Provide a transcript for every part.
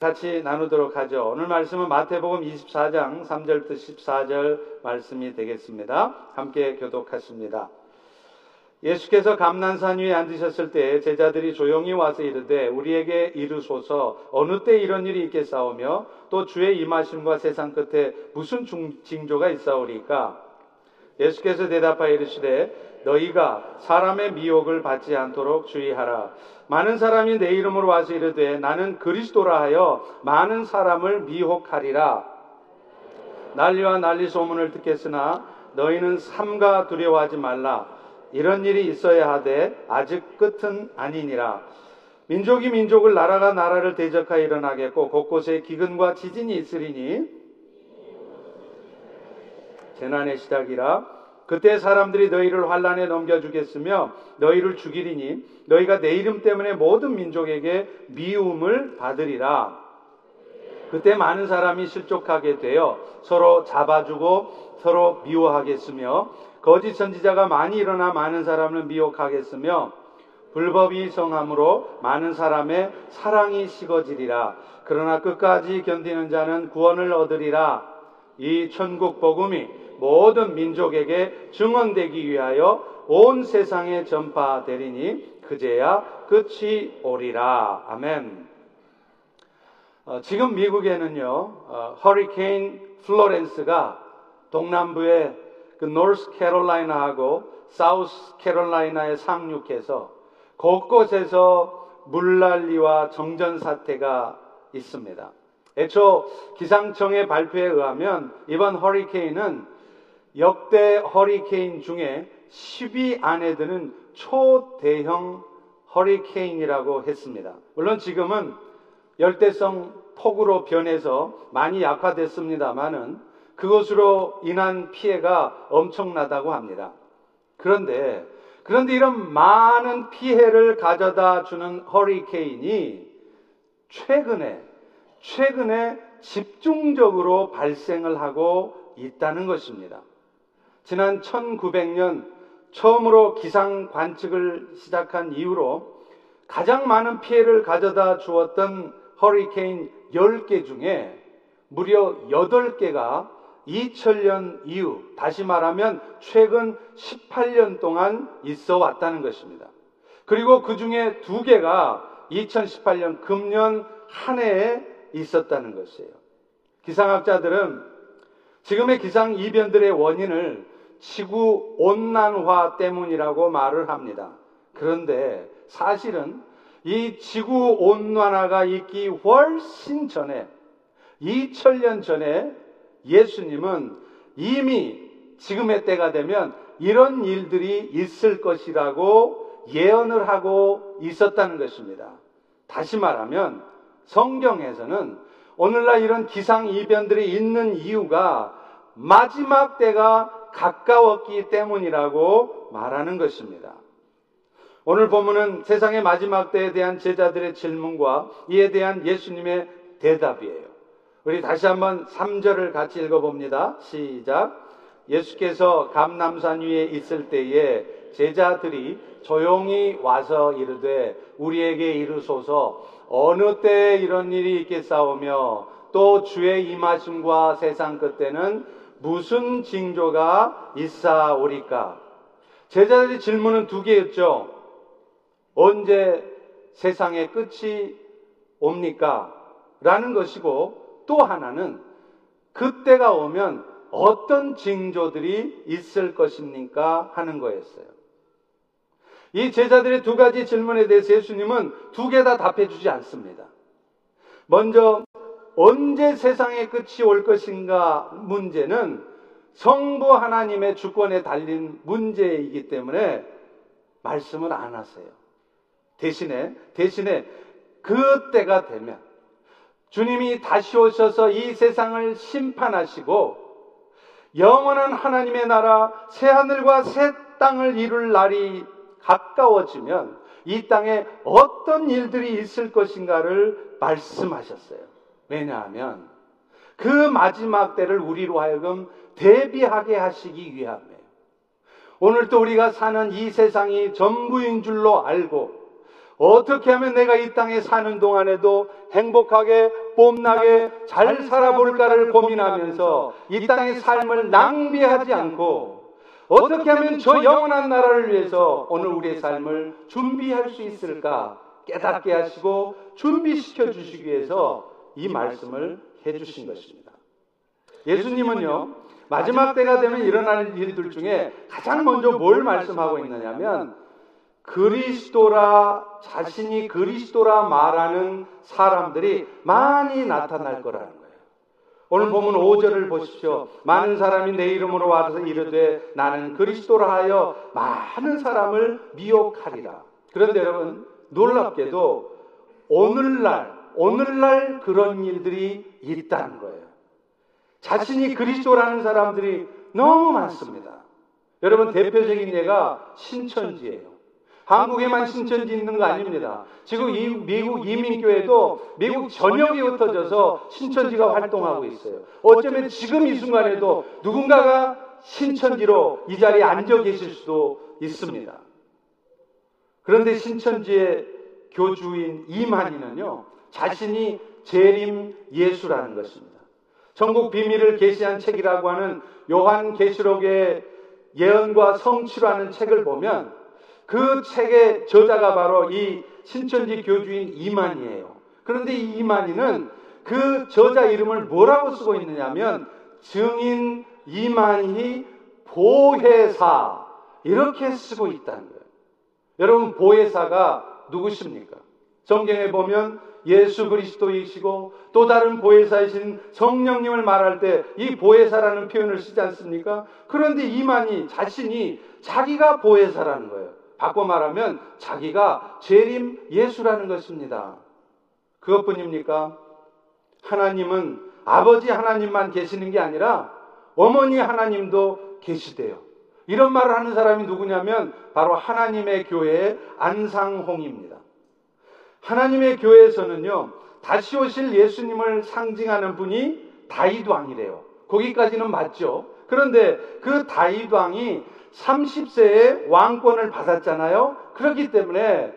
같이 나누도록 하죠. 오늘 말씀은 마태복음 24장 3절부터 14절 말씀이 되겠습니다. 함께 교독하십니다. 예수께서 감난산 위에 앉으셨을 때 제자들이 조용히 와서 이르되 우리에게 이르소서 어느 때 이런 일이 있겠사오며 또 주의 임하심과 세상 끝에 무슨 징조가 있사오리까 예수께서 대답하여 이르시되 너희가 사람의 미혹을 받지 않도록 주의하라 많은 사람이 내 이름으로 와서 이르되 나는 그리스도라 하여 많은 사람을 미혹하리라 난리와 난리 소문을 듣겠으나 너희는 삼가 두려워하지 말라 이런 일이 있어야 하되 아직 끝은 아니니라. 민족이 민족을 나라가 나라를 대적하여 일어나겠고 곳곳에 기근과 지진이 있으리니 재난의 시작이라. 그때 사람들이 너희를 환란에 넘겨주겠으며 너희를 죽이리니 너희가 내 이름 때문에 모든 민족에게 미움을 받으리라. 그때 많은 사람이 실족하게 되어 서로 잡아주고 서로 미워하겠으며 거짓 선지자가 많이 일어나 많은 사람을 미혹하겠으며 불법이 성함으로 많은 사람의 사랑이 식어지리라. 그러나 끝까지 견디는 자는 구원을 얻으리라. 이 천국 복음이 모든 민족에게 증언되기 위하여 온 세상에 전파되리니 그제야 끝이 오리라. 아멘. 어, 지금 미국에는요, 어, 허리케인 플로렌스가 동남부의 그 노스 캐롤라이나하고 사우스 캐롤라이나에 상륙해서 곳곳에서 물난리와 정전 사태가 있습니다. 애초 기상청의 발표에 의하면 이번 허리케인은 역대 허리케인 중에 10위 안에 드는 초대형 허리케인이라고 했습니다. 물론 지금은 열대성 폭우로 변해서 많이 약화됐습니다만은 그것으로 인한 피해가 엄청나다고 합니다. 그런데 그런데 이런 많은 피해를 가져다 주는 허리케인이 최근에 최근에 집중적으로 발생을 하고 있다는 것입니다. 지난 1900년 처음으로 기상 관측을 시작한 이후로 가장 많은 피해를 가져다 주었던 허리케인 10개 중에 무려 8개가 2000년 이후, 다시 말하면 최근 18년 동안 있어 왔다는 것입니다. 그리고 그 중에 두 개가 2018년 금년 한 해에 있었다는 것이에요. 기상학자들은 지금의 기상 이변들의 원인을 지구 온난화 때문이라고 말을 합니다. 그런데 사실은 이 지구 온난화가 있기 훨씬 전에 2000년 전에 예수님은 이미 지금의 때가 되면 이런 일들이 있을 것이라고 예언을 하고 있었다는 것입니다. 다시 말하면 성경에서는 오늘날 이런 기상 이변들이 있는 이유가 마지막 때가 가까웠기 때문이라고 말하는 것입니다. 오늘 본문은 세상의 마지막 때에 대한 제자들의 질문과 이에 대한 예수님의 대답이에요. 우리 다시 한번 3절을 같이 읽어봅니다. 시작. 예수께서 감남산 위에 있을 때에 제자들이 조용히 와서 이르되 우리에게 이르소서 어느 때 이런 일이 있겠사오며 또 주의 임하심과 세상 끝때는 무슨 징조가 있사오리까? 제자들의 질문은 두 개였죠. 언제 세상의 끝이 옵니까? 라는 것이고 또 하나는 그때가 오면 어떤 징조들이 있을 것입니까? 하는 거였어요. 이 제자들의 두 가지 질문에 대해서 예수님은 두 개 다 답해 주지 않습니다. 먼저, 언제 세상의 끝이 올 것인가 문제는 성부 하나님의 주권에 달린 문제이기 때문에 말씀을 안 하세요. 대신에, 대신에 그 때가 되면 주님이 다시 오셔서 이 세상을 심판하시고 영원한 하나님의 나라 새 하늘과 새 땅을 이룰 날이 가까워지면 이 땅에 어떤 일들이 있을 것인가를 말씀하셨어요. 왜냐하면 그 마지막 때를 우리로 하여금 대비하게 하시기 위함이에요. 오늘도 우리가 사는 이 세상이 전부인 줄로 알고 어떻게 하면 내가 이 땅에 사는 동안에도 행복하게 뽐나게 잘 살아볼까를 고민하면서 이 땅의 삶을 낭비하지 않고 어떻게 하면 저 영원한 나라를 위해서 오늘 우리의 삶을 준비할 수 있을까 깨닫게 하시고 준비시켜 주시기 위해서 이 말씀을 해 주신 것입니다. 예수님은요, 마지막 때가 되면 일어날 일들 중에 가장 먼저 뭘 말씀하고 있느냐면 그리스도라 자신이 그리스도라 말하는 사람들이 많이 나타날 거라는. 오늘 보면 5절을 보십시오. 많은 사람이 내 이름으로 와서 이르되 나는 그리스도라 하여 많은 사람을 미혹하리라. 그런데 여러분 놀랍게도 오늘날 오늘날 그런 일들이 있다는 거예요. 자신이 그리스도라는 사람들이 너무 많습니다. 여러분 대표적인 예가 신천지예요. 한국에만 신천지 있는 거 아닙니다. 지금 이 미국 이민교회도 미국 전역에 흩어져서 신천지가 활동하고 있어요. 어쩌면 지금 이 순간에도 누군가가 신천지로 이 자리에 앉아 계실 수도 있습니다. 그런데 신천지의 교주인 이만희는요, 자신이 재림 예수라는 것입니다. 전국 비밀을 계시한 책이라고 하는 요한 계시록의 예언과 성취라는 책을 보면 그 책의 저자가 바로 이 신천지 교주인 이만희예요. 그런데 이 이만희는 그 저자 이름을 뭐라고 쓰고 있느냐면 증인 이만희 보혜사 이렇게 쓰고 있다는 거예요. 여러분 보혜사가 누구십니까? 성경에 보면 예수 그리스도이시고 또 다른 보혜사이신 성령님을 말할 때 이 보혜사라는 표현을 쓰지 않습니까? 그런데 이만희 자신이 자기가 보혜사라는 거예요. 바꿔 말하면 자기가 재림 예수라는 것입니다. 그것뿐입니까? 하나님은 아버지 하나님만 계시는 게 아니라 어머니 하나님도 계시대요. 이런 말을 하는 사람이 누구냐면 바로 하나님의 교회의 안상홍입니다. 하나님의 교회에서는요, 다시 오실 예수님을 상징하는 분이 다윗 왕이래요. 거기까지는 맞죠. 그런데 그 다윗 왕이 30세에 왕권을 받았잖아요. 그렇기 때문에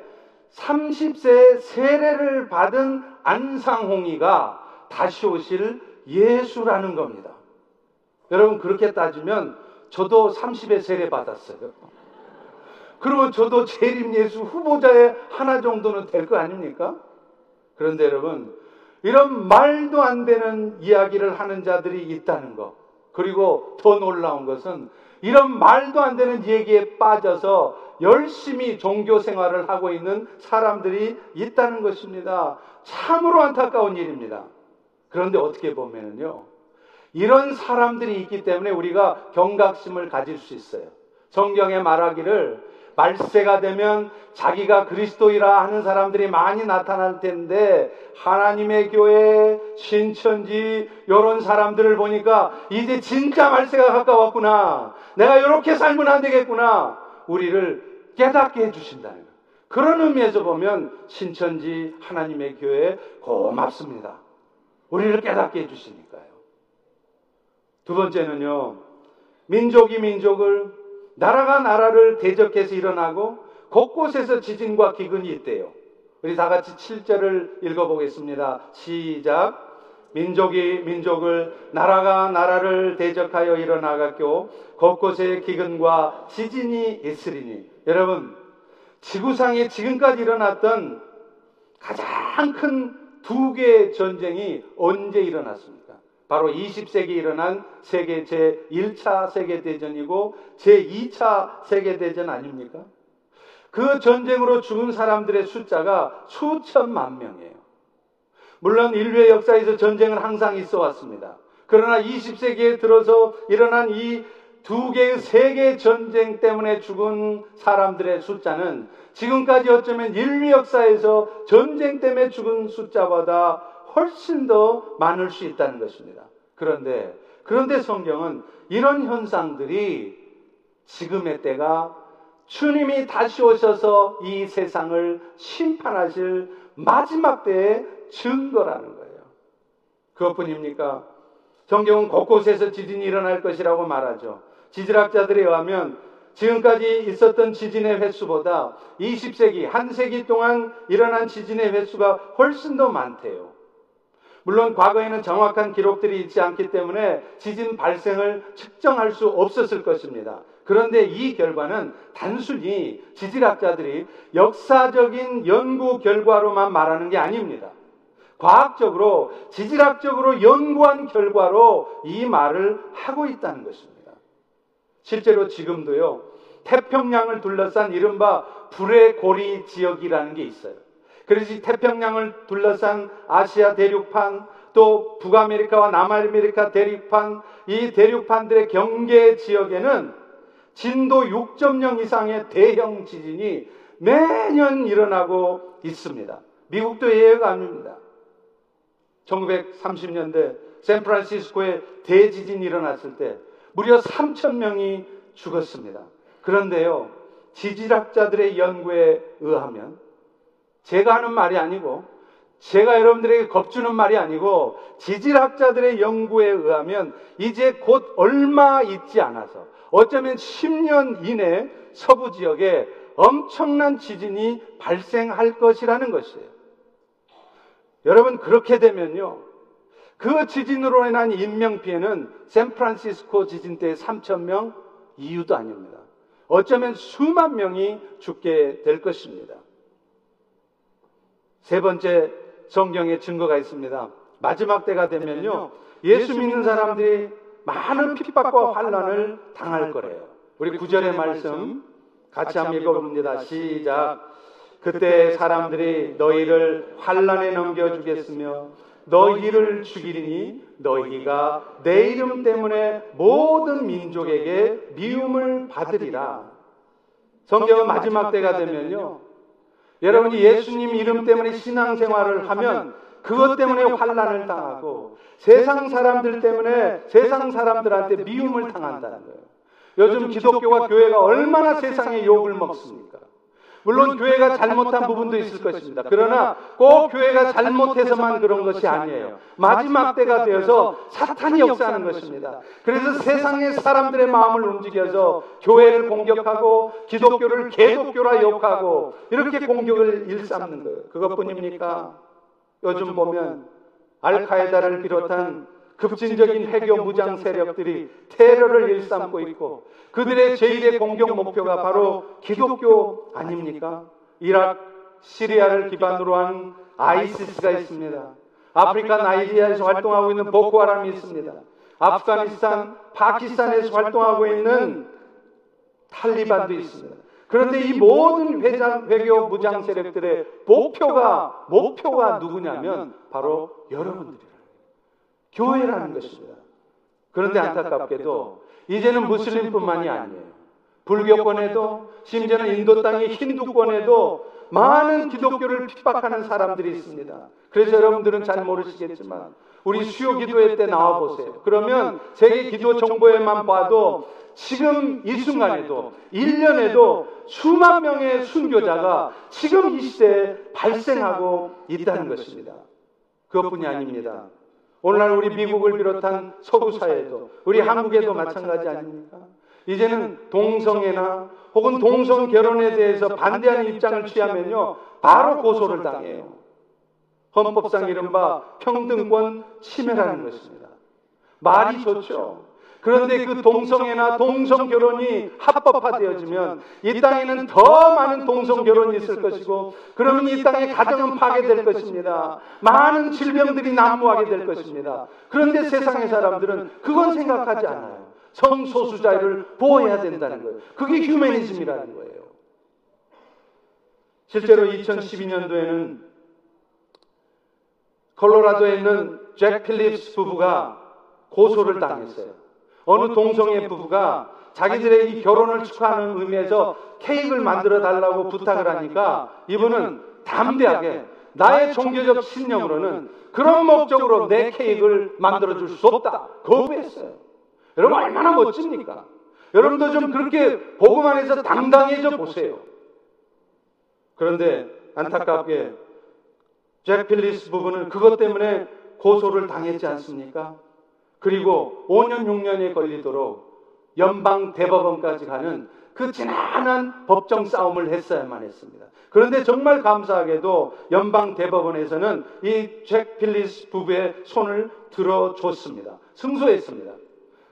30세에 세례를 받은 안상홍이가 다시 오실 예수라는 겁니다. 여러분 그렇게 따지면 저도 30에 세례 받았어요. 그러면 저도 재림 예수 후보자의 하나 정도는 될 거 아닙니까? 그런데 여러분 이런 말도 안 되는 이야기를 하는 자들이 있다는 것. 그리고 더 놀라운 것은 이런 말도 안 되는 얘기에 빠져서 열심히 종교 생활을 하고 있는 사람들이 있다는 것입니다. 참으로 안타까운 일입니다. 그런데 어떻게 보면요. 이런 사람들이 있기 때문에 우리가 경각심을 가질 수 있어요. 성경에 말하기를 말세가 되면 자기가 그리스도이라 하는 사람들이 많이 나타날 텐데 하나님의 교회, 신천지 이런 사람들을 보니까 이제 진짜 말세가 가까웠구나. 내가 이렇게 살면 안 되겠구나. 우리를 깨닫게 해주신다는. 그런 의미에서 보면 신천지 하나님의 교회 고맙습니다. 우리를 깨닫게 해주시니까요. 두 번째는요. 민족이 민족을 나라가 나라를 대적해서 일어나고 곳곳에서 지진과 기근이 있대요. 우리 다 같이 7절을 읽어보겠습니다. 시작. 민족이 민족을 나라가 나라를 대적하여 일어나갔고 곳곳에 기근과 지진이 있으리니 여러분 지구상에 지금까지 일어났던 가장 큰 두 개의 전쟁이 언제 일어났습니까? 바로 20세기에 일어난 세계 제1차 세계대전이고 제2차 세계대전 아닙니까? 그 전쟁으로 죽은 사람들의 숫자가 수천만 명이에요. 물론 인류의 역사에서 전쟁은 항상 있어 왔습니다. 그러나 20세기에 들어서 일어난 이 두 개의 세계 전쟁 때문에 죽은 사람들의 숫자는 지금까지 어쩌면 인류 역사에서 전쟁 때문에 죽은 숫자보다 훨씬 더 많을 수 있다는 것입니다. 그런데, 그런데 성경은 이런 현상들이 지금의 때가 주님이 다시 오셔서 이 세상을 심판하실 마지막 때의 증거라는 거예요. 그것뿐입니까? 성경은 곳곳에서 지진이 일어날 것이라고 말하죠. 지질학자들에 의하면 지금까지 있었던 지진의 횟수보다 20세기, 한 세기 동안 일어난 지진의 횟수가 훨씬 더 많대요. 물론 과거에는 정확한 기록들이 있지 않기 때문에 지진 발생을 측정할 수 없었을 것입니다. 그런데 이 결과는 단순히 지질학자들이 역사적인 연구 결과로만 말하는 게 아닙니다. 과학적으로, 지질학적으로 연구한 결과로 이 말을 하고 있다는 것입니다. 실제로 지금도요, 태평양을 둘러싼 이른바 불의 고리 지역이라는 게 있어요. 그래서 태평양을 둘러싼 아시아 대륙판, 또 북아메리카와 남아메리카 대륙판, 이 대륙판들의 경계 지역에는 진도 6.0 이상의 대형 지진이 매년 일어나고 있습니다. 미국도 예외가 아닙니다. 1930년대 샌프란시스코에 대지진이 일어났을 때 무려 3천 명이 죽었습니다. 그런데요, 지질학자들의 연구에 의하면 제가 하는 말이 아니고 제가 여러분들에게 겁주는 말이 아니고 지질학자들의 연구에 의하면 이제 곧 얼마 있지 않아서 어쩌면 10년 이내 서부 지역에 엄청난 지진이 발생할 것이라는 것이에요. 여러분 그렇게 되면요. 그 지진으로 인한 인명피해는 샌프란시스코 지진 때 3천 명 이유도 아닙니다. 어쩌면 수만 명이 죽게 될 것입니다. 세 번째 성경에 증거가 있습니다. 마지막 때가 되면요. 예수 믿는 사람들이 많은 핍박과 환란을 당할 거래요. 우리 구절의 말씀 같이 한번 읽어봅니다. 시작. 그때 사람들이 너희를 환란에 넘겨주겠으며 너희를 죽이리니 너희가 내 이름 때문에 모든 민족에게 미움을 받으리라. 성경은 마지막 때가 되면요. 여러분이 예수님 이름 때문에 신앙생활을 하면 그것 때문에 환란을 당하고 세상 사람들 때문에 세상 사람들한테 미움을 당한다는 거예요. 요즘 기독교와 교회가 얼마나 세상의 욕을 먹습니까? 물론 교회가 잘못한 부분도 있을 것입니다. 그러나 꼭 교회가 잘못해서만 그런 것이 아니에요. 마지막 때가 되어서 사탄이 역사하는 것입니다. 그래서 세상의 사람들의 마음을 움직여서 교회를 공격하고 기독교를 개독교라 욕하고 이렇게 공격을 일삼는 거예요. 그것뿐입니까? 요즘 보면 알카에다를 비롯한 급진적인 해교 무장 세력들이 테러를 일삼고 있고 그들의 제1의 공격 목표가 바로 기독교 아닙니까? 이라크, 시리아를 기반으로 한 아이시스가 있습니다. 아프리카 나이지리아에서 활동하고 있는 보코하람이 있습니다. 아프가니스탄, 파키스탄에서 활동하고 있는 탈리반도 있습니다. 그런데 이 모든 회장, 회교 무장 세력들의 목표가, 목표가 누구냐면 바로 여러분들이에요. 교회라는 것입니다. 그런데 안타깝게도 이제는 무슬림뿐만이 아니에요. 불교권에도 심지어는 인도 땅의 힌두권에도 많은 기독교를 핍박하는 사람들이 있습니다. 그래서 여러분들은 잘 모르시겠지만 우리 수요 기도회 때 나와 보세요. 그러면 세계 기도 정보에만 봐도 지금 이 순간에도 1년에도 수만 명의 순교자가 지금 이 시대에 발생하고 있다는 것입니다. 그것뿐이 아닙니다. 오늘날 우리 미국을 비롯한 서구 사회도 우리 한국에도 마찬가지 아닙니까? 이제는 동성애나 혹은 동성 결혼에 대해서 반대하는 입장을 취하면요 바로 고소를 당해요. 헌법상 이른바 평등권 침해라는 것입니다. 말이 좋죠. 그런데 그 동성애나 동성 결혼이 합법화되어지면 이 땅에는 더 많은 동성 결혼이 있을 것이고 그러면 이 땅의 가정은 파괴될 것입니다. 많은 질병들이 난무하게 될 것입니다. 그런데 세상의 사람들은 그건 생각하지 않아요. 성소수자를 보호해야 된다는 거예요. 그게 휴머니즘이라는 거예요. 실제로 2012년도에는 콜로라도에 있는 잭 필립스 부부가 고소를 당했어요. 어느 동성애 부부가 자기들의 이 결혼을 축하하는 의미에서 케이크를 만들어 달라고 부탁을 하니까 이분은 담대하게 나의 종교적 신념으로는 그런 목적으로 내 케이크를 만들어 줄 수 없다. 거부했어요. 여러분 얼마나 멋집니까? 여러분도 좀 그렇게 보고만 해서 당당해져 보세요. 그런데 안타깝게 잭 필리스 부부는 그것 때문에 고소를 당했지 않습니까? 그리고 5년, 6년에 걸리도록 연방 대법원까지 가는 그 지난한 법정 싸움을 했어야만 했습니다. 그런데 정말 감사하게도 연방 대법원에서는 이 잭 필리스 부부의 손을 들어줬습니다. 승소했습니다.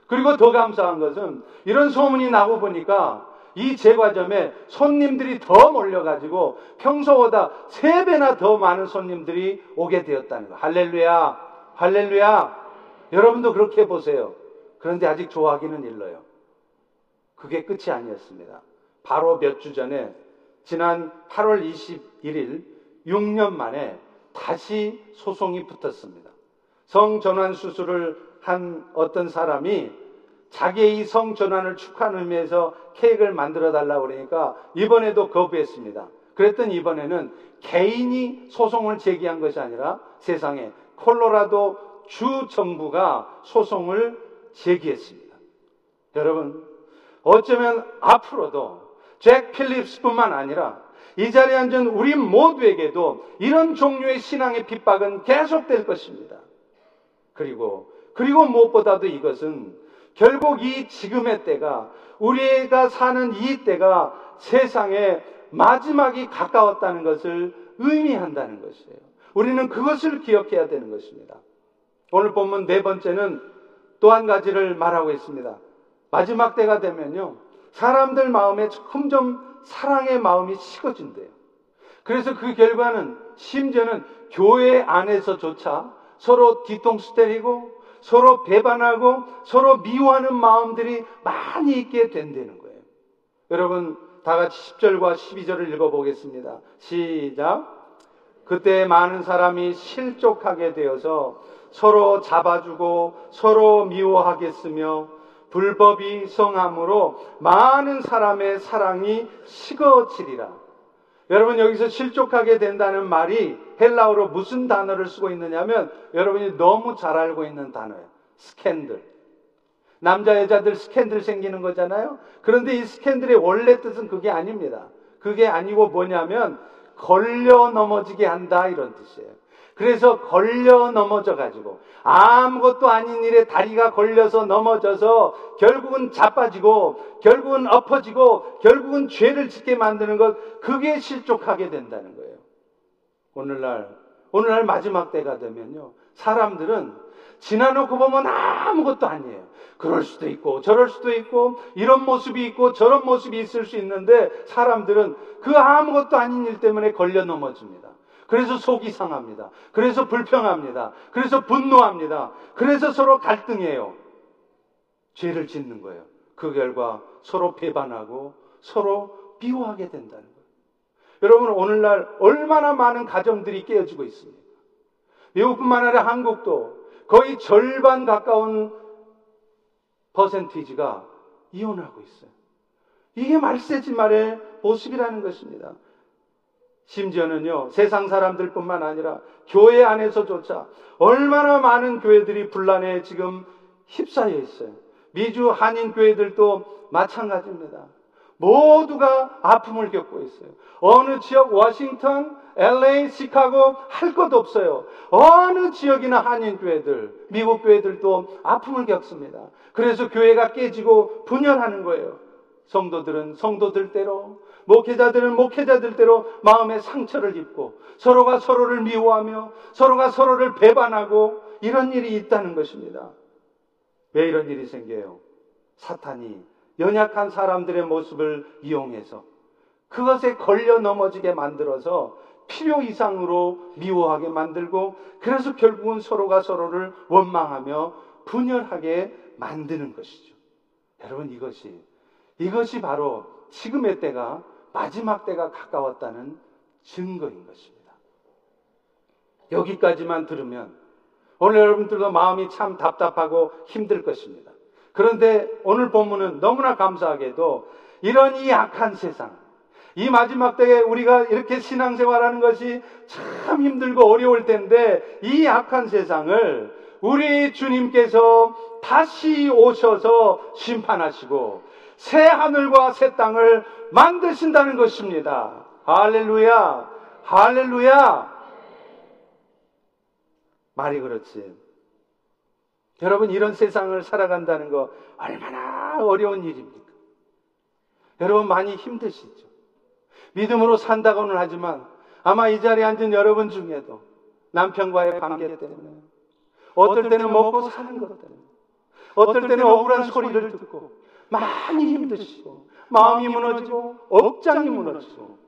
그리고 더 감사한 것은 이런 소문이 나고 보니까 이 제과점에 손님들이 더 몰려가지고 평소보다 세 배나 더 많은 손님들이 오게 되었다는 거. 할렐루야, 할렐루야. 여러분도 그렇게 보세요. 그런데 아직 좋아하기는 일러요. 그게 끝이 아니었습니다. 바로 몇 주 전에 지난 8월 21일 6년 만에 다시 소송이 붙었습니다. 성전환 수술을 한 어떤 사람이 자기의 이 성전환을 축하하는 의미에서 케이크를 만들어 달라고 그러니까 이번에도 거부했습니다. 그랬더니 이번에는 개인이 소송을 제기한 것이 아니라 세상에 콜로라도 주 정부가 소송을 제기했습니다. 여러분, 어쩌면 앞으로도 잭 필립스뿐만 아니라 이 자리에 앉은 우리 모두에게도 이런 종류의 신앙의 핍박은 계속될 것입니다. 그리고, 그리고 무엇보다도 이것은 결국 이 지금의 때가 우리가 사는 이 때가 세상의 마지막이 가까웠다는 것을 의미한다는 것이에요. 우리는 그것을 기억해야 되는 것입니다. 오늘 본문 네 번째는 또 한 가지를 말하고 있습니다. 마지막 때가 되면요. 사람들 마음에 점점 사랑의 마음이 식어진대요. 그래서 그 결과는 심지어는 교회 안에서조차 서로 뒤통수 때리고 서로 배반하고 서로 미워하는 마음들이 많이 있게 된다는 거예요. 여러분 다 같이 10절과 12절을 읽어보겠습니다. 시작. 그때 많은 사람이 실족하게 되어서 서로 잡아주고 서로 미워하겠으며 불법이 성함으로 많은 사람의 사랑이 식어지리라. 여러분 여기서 실족하게 된다는 말이 헬라어로 무슨 단어를 쓰고 있느냐면 여러분이 너무 잘 알고 있는 단어예요. 스캔들. 남자 여자들 스캔들 생기는 거잖아요. 그런데 이 스캔들의 원래 뜻은 그게 아닙니다. 그게 아니고 뭐냐면 걸려 넘어지게 한다 이런 뜻이에요. 그래서 걸려 넘어져 가지고 아무것도 아닌 일에 다리가 걸려서 넘어져서 결국은 자빠지고 결국은 엎어지고 결국은 죄를 짓게 만드는 것 그게 실족하게 된다는 거예요. 오늘날 오늘날 마지막 때가 되면요. 사람들은 지나놓고 보면 아무것도 아니에요. 그럴 수도 있고 저럴 수도 있고 이런 모습이 있고 저런 모습이 있을 수 있는데 사람들은 그 아무것도 아닌 일 때문에 걸려 넘어집니다. 그래서 속이 상합니다. 그래서 불평합니다. 그래서 분노합니다. 그래서 서로 갈등해요. 죄를 짓는 거예요. 그 결과 서로 배반하고 서로 미워하게 된다는 거예요. 여러분 오늘날 얼마나 많은 가정들이 깨어지고 있습니까? 미국뿐만 아니라 한국도 거의 절반 가까운 퍼센티지가 이혼하고 있어요. 이게 말세지 말의 모습이라는 것입니다. 심지어는요, 세상 사람들뿐만 아니라 교회 안에서조차 얼마나 많은 교회들이 분란에 지금 휩싸여 있어요. 미주 한인 교회들도 마찬가지입니다. 모두가 아픔을 겪고 있어요. 어느 지역 워싱턴, LA, 시카고 할 것 없어요. 어느 지역이나 한인 교회들, 미국 교회들도 아픔을 겪습니다. 그래서 교회가 깨지고 분열하는 거예요. 성도들은 성도들대로, 목회자들은 목회자들대로 마음의 상처를 입고 서로가 서로를 미워하며 서로가 서로를 배반하고 이런 일이 있다는 것입니다. 왜 이런 일이 생겨요? 사탄이 연약한 사람들의 모습을 이용해서 그것에 걸려 넘어지게 만들어서 필요 이상으로 미워하게 만들고 그래서 결국은 서로가 서로를 원망하며 분열하게 만드는 것이죠. 여러분 이것이 이것이 바로 지금의 때가 마지막 때가 가까웠다는 증거인 것입니다. 여기까지만 들으면 오늘 여러분들도 마음이 참 답답하고 힘들 것입니다. 그런데 오늘 본문은 너무나 감사하게도 이런 이 악한 세상, 이 마지막 때에 우리가 이렇게 신앙생활하는 것이 참 힘들고 어려울 텐데 이 악한 세상을 우리 주님께서 다시 오셔서 심판하시고 새 하늘과 새 땅을 만드신다는 것입니다. 할렐루야! 할렐루야! 말이 그렇지. 여러분, 이런 세상을 살아간다는 거 얼마나 어려운 일입니까? 여러분 많이 힘드시죠? 믿음으로 산다고는 하지만 아마 이 자리에 앉은 여러분 중에도 남편과의 관계 때문에 어떨 때는 먹고 사는 것 때문에 어떨 때는 억울한 소리를 듣고 많이 힘드시고 마음이 무너지고 억장이 무너지고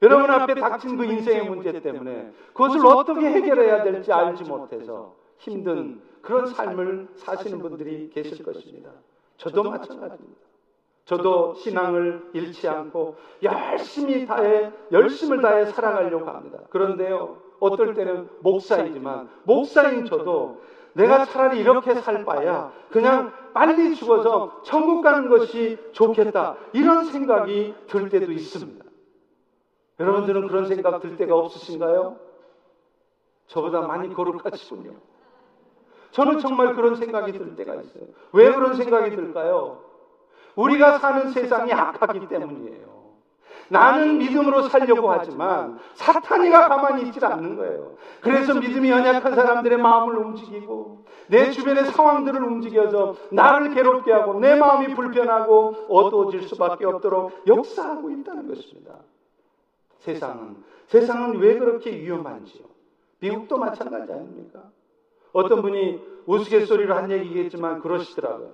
여러분 앞에 닥친 그 인생의 문제 때문에 그것을 어떻게 해결해야 될지 알지 못해서 힘든 그런 삶을 사시는 분들이 계실 것입니다. 저도 마찬가지입니다. 저도 신앙을 잃지 않고 열심히 다해, 열심을 다해 살아가려고 합니다. 그런데요, 어떨 때는 목사이지만, 목사인 저도 내가 차라리 이렇게 살 바야 그냥 빨리 죽어서 천국 가는 것이 좋겠다. 이런 생각이 들 때도 있습니다. 여러분들은 그런 생각 들 때가 없으신가요? 저보다 많이 거룩하시군요. 저는 정말 그런 생각이 들 때가 있어요. 왜 그런 생각이 들까요? 우리가 사는 세상이 악하기 때문이에요. 나는 믿음으로 살려고 하지만 사탄이가 가만히 있질 않는 거예요. 그래서 믿음이 연약한 사람들의 마음을 움직이고 내 주변의 상황들을 움직여서 나를 괴롭게 하고 내 마음이 불편하고 어두워질 수밖에 없도록 역사하고 있다는 것입니다. 세상은 세상은 왜 그렇게 위험한지요? 미국도 마찬가지 아닙니까? 어떤 분이 우스갯소리로 한 얘기겠지만 그러시더라고요.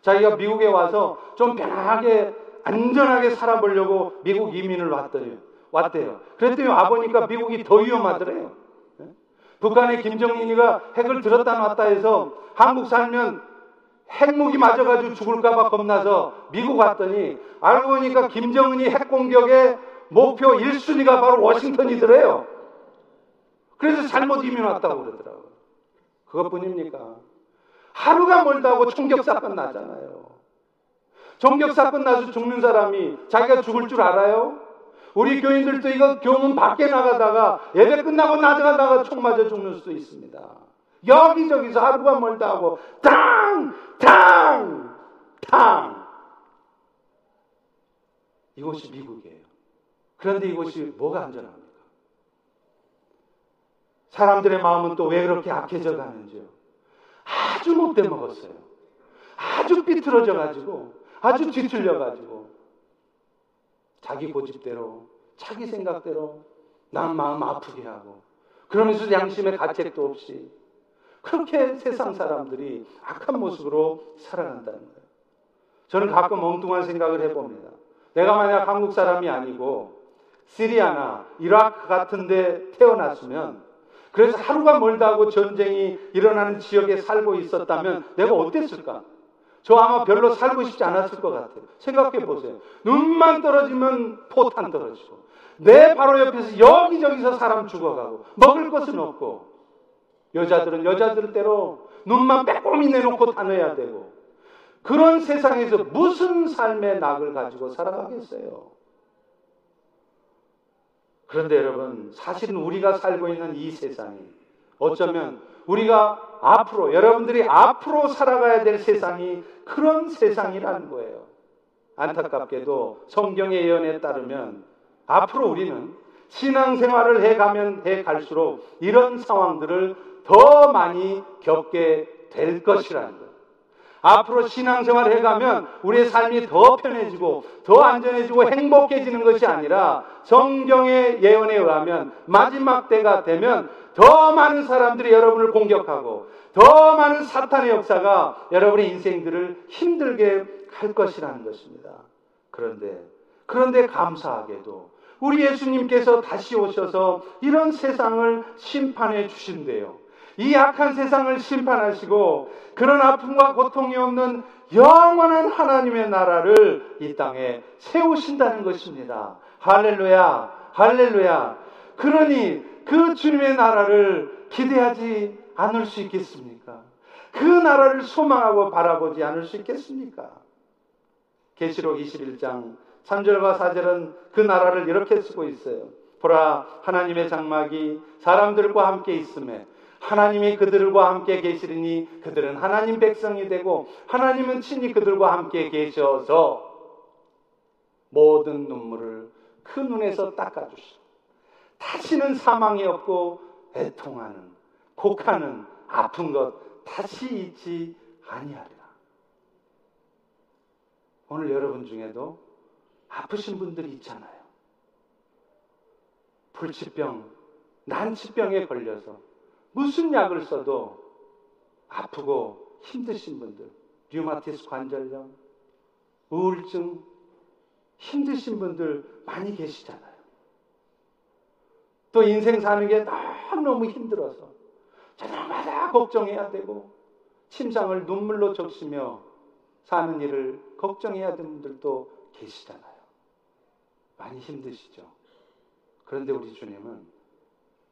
자기가 미국에 와서 좀 편하게 안전하게 살아보려고 미국 이민을 왔더니 왔대요. 그랬더니 와보니까 미국이 더 위험하더래요. 네? 북한의 김정일이가 핵을 들었다 놨다 해서 한국 살면 핵무기 맞아가지고 죽을까봐 겁나서 미국 왔더니 알고 보니까 김정은이 핵 공격의 목표 1순위가 바로 워싱턴이더래요. 그래서 잘못 이민 왔다고 그러더라고요. 그것뿐입니까? 하루가 멀다고 총격 사건 나잖아요. 총격 사건 나서 죽는 사람이 자기가 죽을 줄 알아요? 우리 교인들도 이거 교문 밖에 나가다가 예배 끝나고 나가다가 총 맞아 죽는 수도 있습니다. 여기저기서 하루가 멀다 하고 탕! 탕! 탕! 이곳이 미국이에요. 그런데 이곳이 뭐가 안전합니까? 사람들의 마음은 또 왜 그렇게 악해져 가는지요? 아주 못돼 먹었어요. 아주 삐뚤어져 가지고 아주 뒤틀려 가지고 자기 고집대로 자기 생각대로 남 마음 아프게 하고 그러면서 양심의 가책도 없이 그렇게 세상 사람들이 악한 모습으로 살아간다는 거예요. 저는 가끔 엉뚱한 생각을 해봅니다. 내가 만약 한국 사람이 아니고 시리아나 이라크 같은 데 태어났으면 그래서 하루가 멀다고 전쟁이 일어나는 지역에 살고 있었다면 내가 어땠을까? 저 아마 별로 살고 싶지 않았을 것 같아요. 생각해 보세요. 눈만 떨어지면 포탄 떨어지고, 내 바로 옆에서 여기저기서 사람 죽어가고, 먹을 것은 없고, 여자들은 여자들대로 눈만 빼꼼히 내놓고 다녀야 되고, 그런 세상에서 무슨 삶의 낙을 가지고 살아가겠어요? 그런데 여러분, 사실은 우리가 살고 있는 이 세상이 어쩌면 우리가 앞으로, 여러분들이 앞으로 살아가야 될 세상이 그런 세상이라는 거예요. 안타깝게도 성경의 예언에 따르면 앞으로 우리는 신앙생활을 해가면 해 갈수록 이런 상황들을 더 많이 겪게 될 것이라는 거예요. 앞으로 신앙생활을 해가면 우리의 삶이 더 편해지고 더 안전해지고 행복해지는 것이 아니라 성경의 예언에 의하면 마지막 때가 되면 더 많은 사람들이 여러분을 공격하고 더 많은 사탄의 역사가 여러분의 인생들을 힘들게 할 것이라는 것입니다. 그런데 그런데 감사하게도 우리 예수님께서 다시 오셔서 이런 세상을 심판해 주신대요. 이 악한 세상을 심판하시고 그런 아픔과 고통이 없는 영원한 하나님의 나라를 이 땅에 세우신다는 것입니다. 할렐루야, 할렐루야. 그러니 그 주님의 나라를 기대하지 않을 수 있겠습니까? 그 나라를 소망하고 바라보지 않을 수 있겠습니까? 계시록 21장 3절과 4절은 그 나라를 이렇게 쓰고 있어요. 보라 하나님의 장막이 사람들과 함께 있음에 하나님이 그들과 함께 계시리니 그들은 하나님 백성이 되고 하나님은 친히 그들과 함께 계셔서 모든 눈물을 그 눈에서 닦아주시고 다시는 사망이 없고 애통하는 곡하는 아픈 것 다시 잊지 아니하리라. 오늘 여러분 중에도 아프신 분들이 있잖아요. 불치병, 난치병에 걸려서 무슨 약을 써도 아프고 힘드신 분들, 류마티스 관절염, 우울증, 힘드신 분들 많이 계시잖아요. 또 인생 사는 게 너무너무 힘들어서 저녁마다 걱정해야 되고 침상을 눈물로 적시며 사는 일을 걱정해야 되는 분들도 계시잖아요. 많이 힘드시죠. 그런데 우리 주님은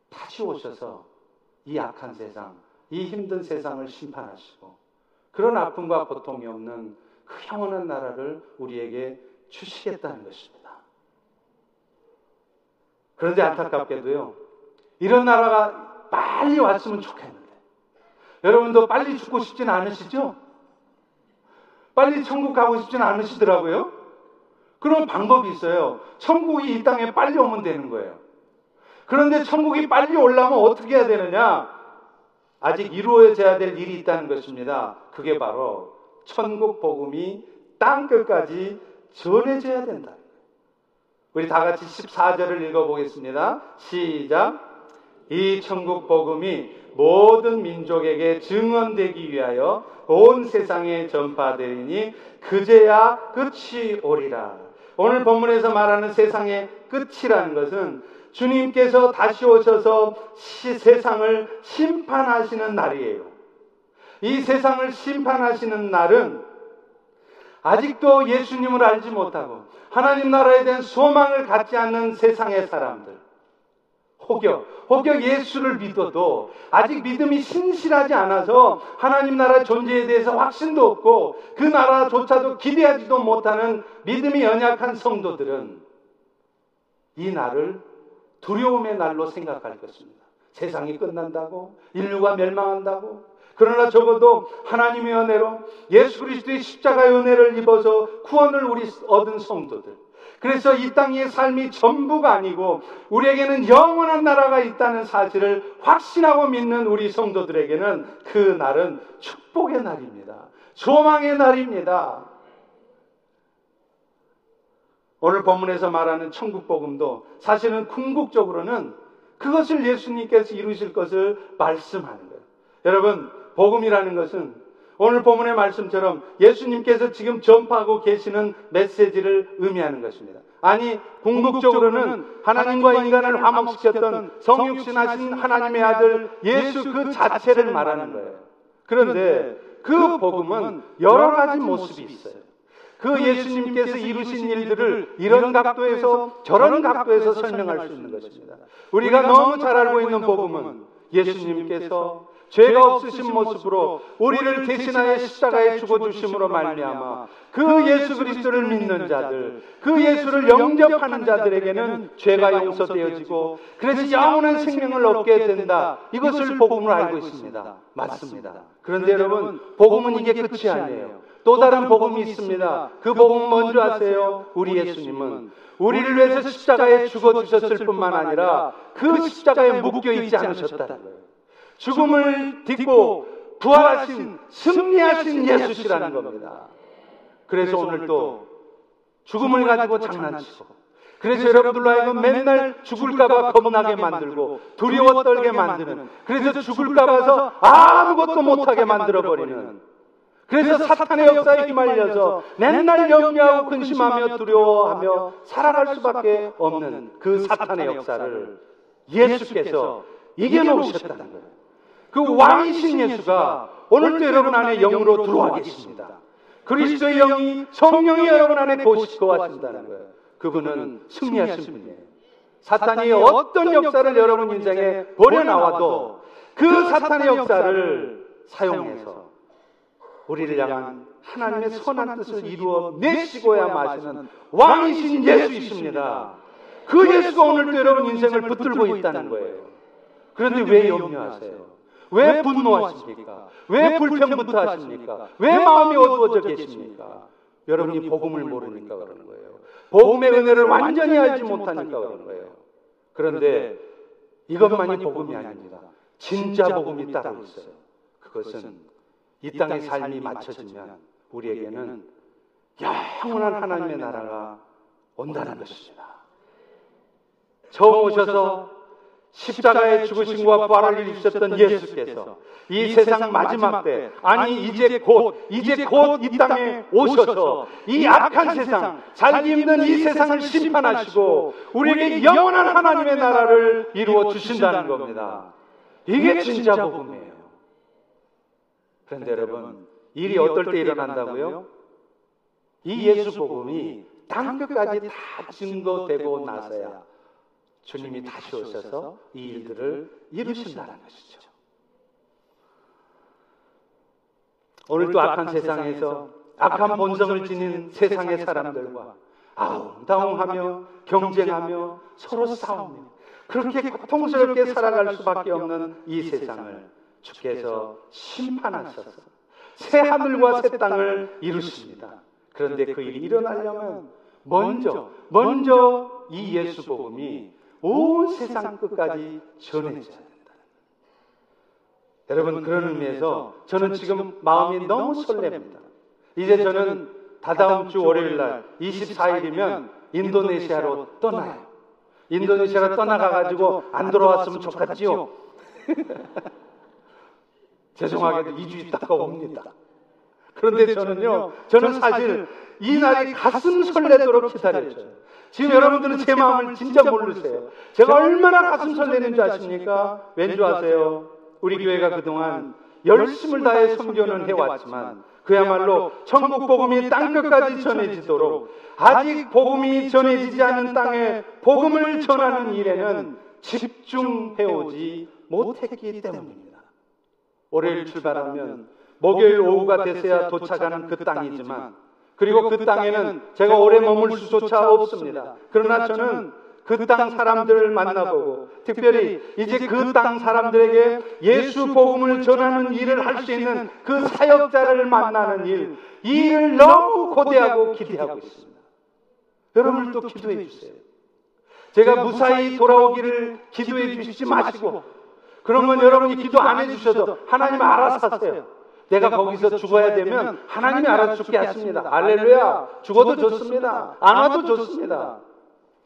다시 오셔서 이 악한 세상, 이 힘든 세상을 심판하시고 그런 아픔과 고통이 없는 그 영원한 나라를 우리에게 주시겠다는 것입니다. 그런데 안타깝게도요, 이런 나라가 빨리 왔으면 좋겠는데, 여러분도 빨리 죽고 싶진 않으시죠? 빨리 천국 가고 싶진 않으시더라고요? 그런 방법이 있어요. 천국이 이 땅에 빨리 오면 되는 거예요. 그런데 천국이 빨리 올라면 어떻게 해야 되느냐? 아직 이루어져야 될 일이 있다는 것입니다. 그게 바로 천국 복음이 땅 끝까지 전해져야 된다. 우리 다 같이 14절을 읽어보겠습니다. 시작. 이 천국 복음이 모든 민족에게 증언되기 위하여 온 세상에 전파되리니 그제야 끝이 오리라. 오늘 본문에서 말하는 세상의 끝이라는 것은 주님께서 다시 오셔서 시, 세상을 심판하시는 날이에요. 이 세상을 심판하시는 날은 아직도 예수님을 알지 못하고 하나님 나라에 대한 소망을 갖지 않는 세상의 사람들, 혹여, 혹여 예수를 믿어도 아직 믿음이 신실하지 않아서 하나님 나라 존재에 대해서 확신도 없고 그 나라조차도 기대하지도 못하는 믿음이 연약한 성도들은 이 날을 두려움의 날로 생각할 것입니다. 세상이 끝난다고, 인류가 멸망한다고, 그러나 적어도 하나님의 은혜로 예수 그리스도의 십자가의 은혜를 입어서 구원을 우리 얻은 성도들. 그래서 이 땅의 삶이 전부가 아니고 우리에게는 영원한 나라가 있다는 사실을 확신하고 믿는 우리 성도들에게는 그 날은 축복의 날입니다. 소망의 날입니다. 오늘 본문에서 말하는 천국 복음도 사실은 궁극적으로는 그것을 예수님께서 이루실 것을 말씀하는 거예요. 여러분, 복음이라는 것은 오늘 본문의 말씀처럼 예수님께서 지금 전파하고 계시는 메시지를 의미하는 것입니다. 아니, 궁극적으로는 하나님과 인간을 화목시켰던 성육신하신 하나님의 아들 예수 그 자체를 말하는 거예요. 그런데 그 복음은 여러 가지 모습이 있어요. 그 예수님께서 이루신 일들을 이런 각도에서 저런 각도에서 설명할 수 있는 것입니다. 우리가 너무 잘 알고 있는 복음은 예수님께서 죄가 없으신 모습으로 우리를 대신하여 십자가에 죽어 주심으로 말미암아 그 예수 그리스도를 믿는 자들, 그 예수를 영접하는 자들에게는 죄가 용서되어지고 그래서 영원한 생명을 얻게 된다. 이것을 복음으로 알고 있습니다. 맞습니다. 그런데 여러분, 복음은 이게 끝이 아니에요. 또 다른 복음이 있습니다. 그 복음 뭔지 아세요? 우리 예수님은 우리를 위해서 십자가에 죽어 주셨을 뿐만 아니라 그 십자가에 묶여 있지 않으셨다는 거예요. 죽음을 딛고 부활하신 승리하신 예수시라는 겁니다. 그래서 오늘 또 죽음을 가지고 장난치고 그래서 여러분들로 하여금 맨날 죽을까봐 겁나게 만들고 두려워 떨게 만드는 그래서 죽을까봐서 아무것도 못하게 만들어버리는 그래서 사탄의 역사에 휘말려서 맨날 염려하고 근심하며 두려워하며 살아갈 수밖에 없는 그 사탄의 역사를 예수께서 이겨놓으셨다는 거예요. 그 왕이신 예수가 오늘도 여러분 안에 영으로 들어와 계십니다. 그리스도의 영이 성령이 여러분 안에 거하신다는 거예요. 그분은 승리하신 분이에요. 사탄이 어떤 역사를 여러분 인생에 벌여나와도 그 사탄의 역사를 사용해서 우리를 향한 하나님의 선한 뜻을 이루어 내시고야 마시는 왕이신 예수이십니다. 그 예수가 오늘도 여러분 인생을 붙들고 있다는 거예요. 그런데 왜 염려하세요? 왜 분노하십니까? 왜 불평부터 하십니까? 왜 마음이 어두워져 계십니까? 여러분이 복음을 모르니까 그러는 거예요. 복음의 은혜를 완전히 알지 못하니까 그러는 거예요. 그런데 이것만이 복음이 아닙니다. 진짜 복음이 따로 있어요. 그것은 이 땅의 삶이 맞춰지면 우리에게는 영원한 하나님의 나라가 온다는 것입니다. 처음 오셔서 십자가의 죽으심과 부활을 이루셨던 예수께서 이 세상 마지막 때, 아니 이제 곧, 이제 곧 이 땅에 오셔서 이 악한 세상, 살기 힘든 이 세상을 심판하시고 우리에게 영원한 하나님의 나라를 이루어 주신다는 겁니다. 이게 진짜 복음이에요. 그런데 여러분, 일이 어떨 때 일어난다고요? 이 예수 복음이 땅 끝까지 다 증거되고 나서야 주님이 다시 오셔서 이 일들을 이루신다는 것이죠. 오늘도 악한 세상에서 악한 본성을 지닌 세상의 사람들과 아웅다웅하며 경쟁하며 서로 싸우며 그렇게 고통스럽게 살아갈 수밖에 없는 이 세상을 주께서 심판하셔서 새 하늘과 새 땅을 이루십니다. 그런데 그 일이 일어나려면 먼저 먼저 이 예수 복음이 온 세상 끝까지 전해져야 된다. 여러분 그런 의미에서 저는 지금 마음이 너무 설렙니다. 이제 저는 다다음 주 월요일 날 24일이면 인도네시아로 떠나요. 인도네시아로 떠나가 가지고 안 돌아왔으면 좋겠지요. 죄송하게도 2주 있다가 옵니다. 그런데 저는요, 저는 사실 이 날이 가슴 설레도록 기다렸죠. 지금 여러분들은 제 마음을 진짜 모르세요. 제가 얼마나 가슴 설레는 줄 아십니까? 왠줄 아세요? 우리 교회가 그동안 열심을 다해 선교는 해왔지만 그야말로 천국 복음이 땅끝까지 전해지도록 아직 복음이 전해지지 않은 땅에 복음을 전하는 일에는 집중해오지 못했기 때문입니다. 월요일 출발하면 목요일 오후가 돼서야 도착하는 그 땅이지만 그리고 그 땅에는 제가 오래 머물 수조차 없습니다. 그러나 저는 그 땅 사람들을 만나보고 특별히 이제 그 땅 사람들에게 예수 복음을 전하는 일을 할 수 있는 그 사역자를 만나는 일, 이 일을 너무 고대하고 기대하고 있습니다. 여러분들도 기도해 주세요. 제가 무사히 돌아오기를 기도해 주시지 마시고 그러면 여러분이 기도 안 해주셔도 하나님 알아서 하세요. 내가 거기서 죽어야 되면 하나님이 알아서 죽게 하십니다. 알렐루야. 죽어도 좋습니다. 안 와도 좋습니다.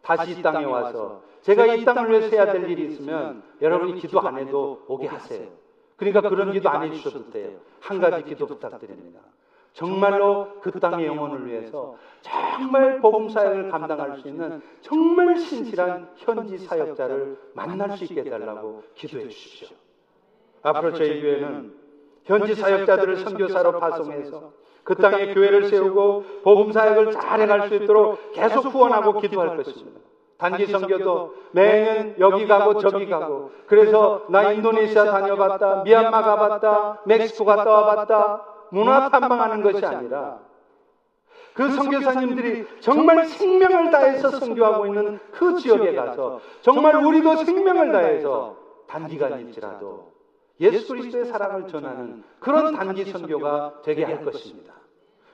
다시 이 땅에 와서 제가 이 땅을 위해서 해야 될 일이 있으면 여러분이 기도 안 해도 오게 하세요. 그러니까 그런 기도 안 해주셔도 돼요. 한 가지 기도 부탁드립니다. 정말로 그 땅의 영혼을 위해서 정말 복음 사역을 감당할 수 있는 정말 신실한 현지 사역자를 만날 수 있게 해달라고 기도해 주십시오. 앞으로 저희 교회는 현지 사역자들을 선교사로 파송해서 그 땅에 교회를 세우고 복음 사역을 잘 해갈 수 있도록 계속 후원하고 기도할 것입니다. 단기 선교도 매년 여기 가고 저기 가고 그래서 나 인도네시아 다녀봤다 미얀마 가봤다 멕시코 갔다 와봤다 문화 탐방하는 것이 아니라 그 선교사님들이 정말 생명을 다해서 선교하고 있는 그 지역에 가서 정말 우리도 생명을 다해서 단기간일지라도 예수 그리스도의 사랑을 전하는 그런 단기 선교가 되게 할 것입니다.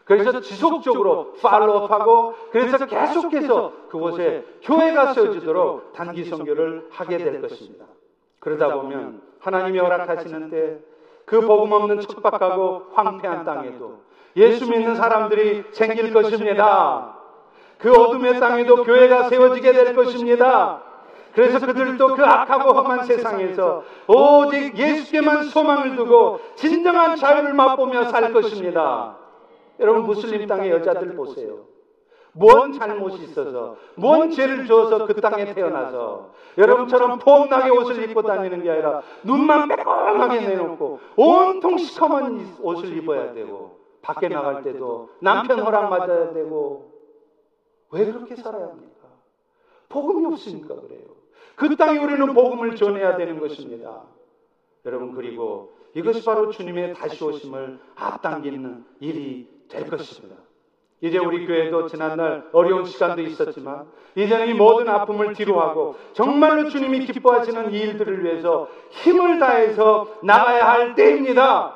그래서 지속적으로 팔로업하고 그래서 계속해서 그곳에 교회가 세워지도록 단기 선교를 하게 될 것입니다. 그러다 보면 하나님이 허락하시는데 그 복음 없는 척박하고 황폐한 땅에도 예수 믿는 사람들이 생길 것입니다. 그 어둠의 땅에도 교회가 세워지게 될 것입니다. 그래서 그들도 그 악하고 험한 세상에서 오직 예수께만 소망을 두고 진정한 자유를 맛보며 살 것입니다. 여러분 무슬림 땅의 여자들 보세요. 뭔 잘못이 있어서, 뭔 죄를 주어서 그 땅에 태어나서 여러분처럼 폼나게 옷을 입고 다니는 게 아니라 눈만 빼꼼하게 내놓고 온통 시커먼 옷을 입어야 되고 밖에 나갈 때도 남편 허락 맞아야 되고 왜 그렇게 살아야 합니까? 복음이 없으니까 그래요. 그 땅에 우리는 복음을 전해야 되는 것입니다. 여러분 그리고 이것이 바로 주님의 다시 오심을 앞당기는 일이 될 것입니다. 이제 우리 교회도 지난날 어려운 시간도 있었지만 이제는 이 모든 아픔을 뒤로하고 정말로 주님이 기뻐하시는 이 일들을 위해서 힘을 다해서 나가야 할 때입니다.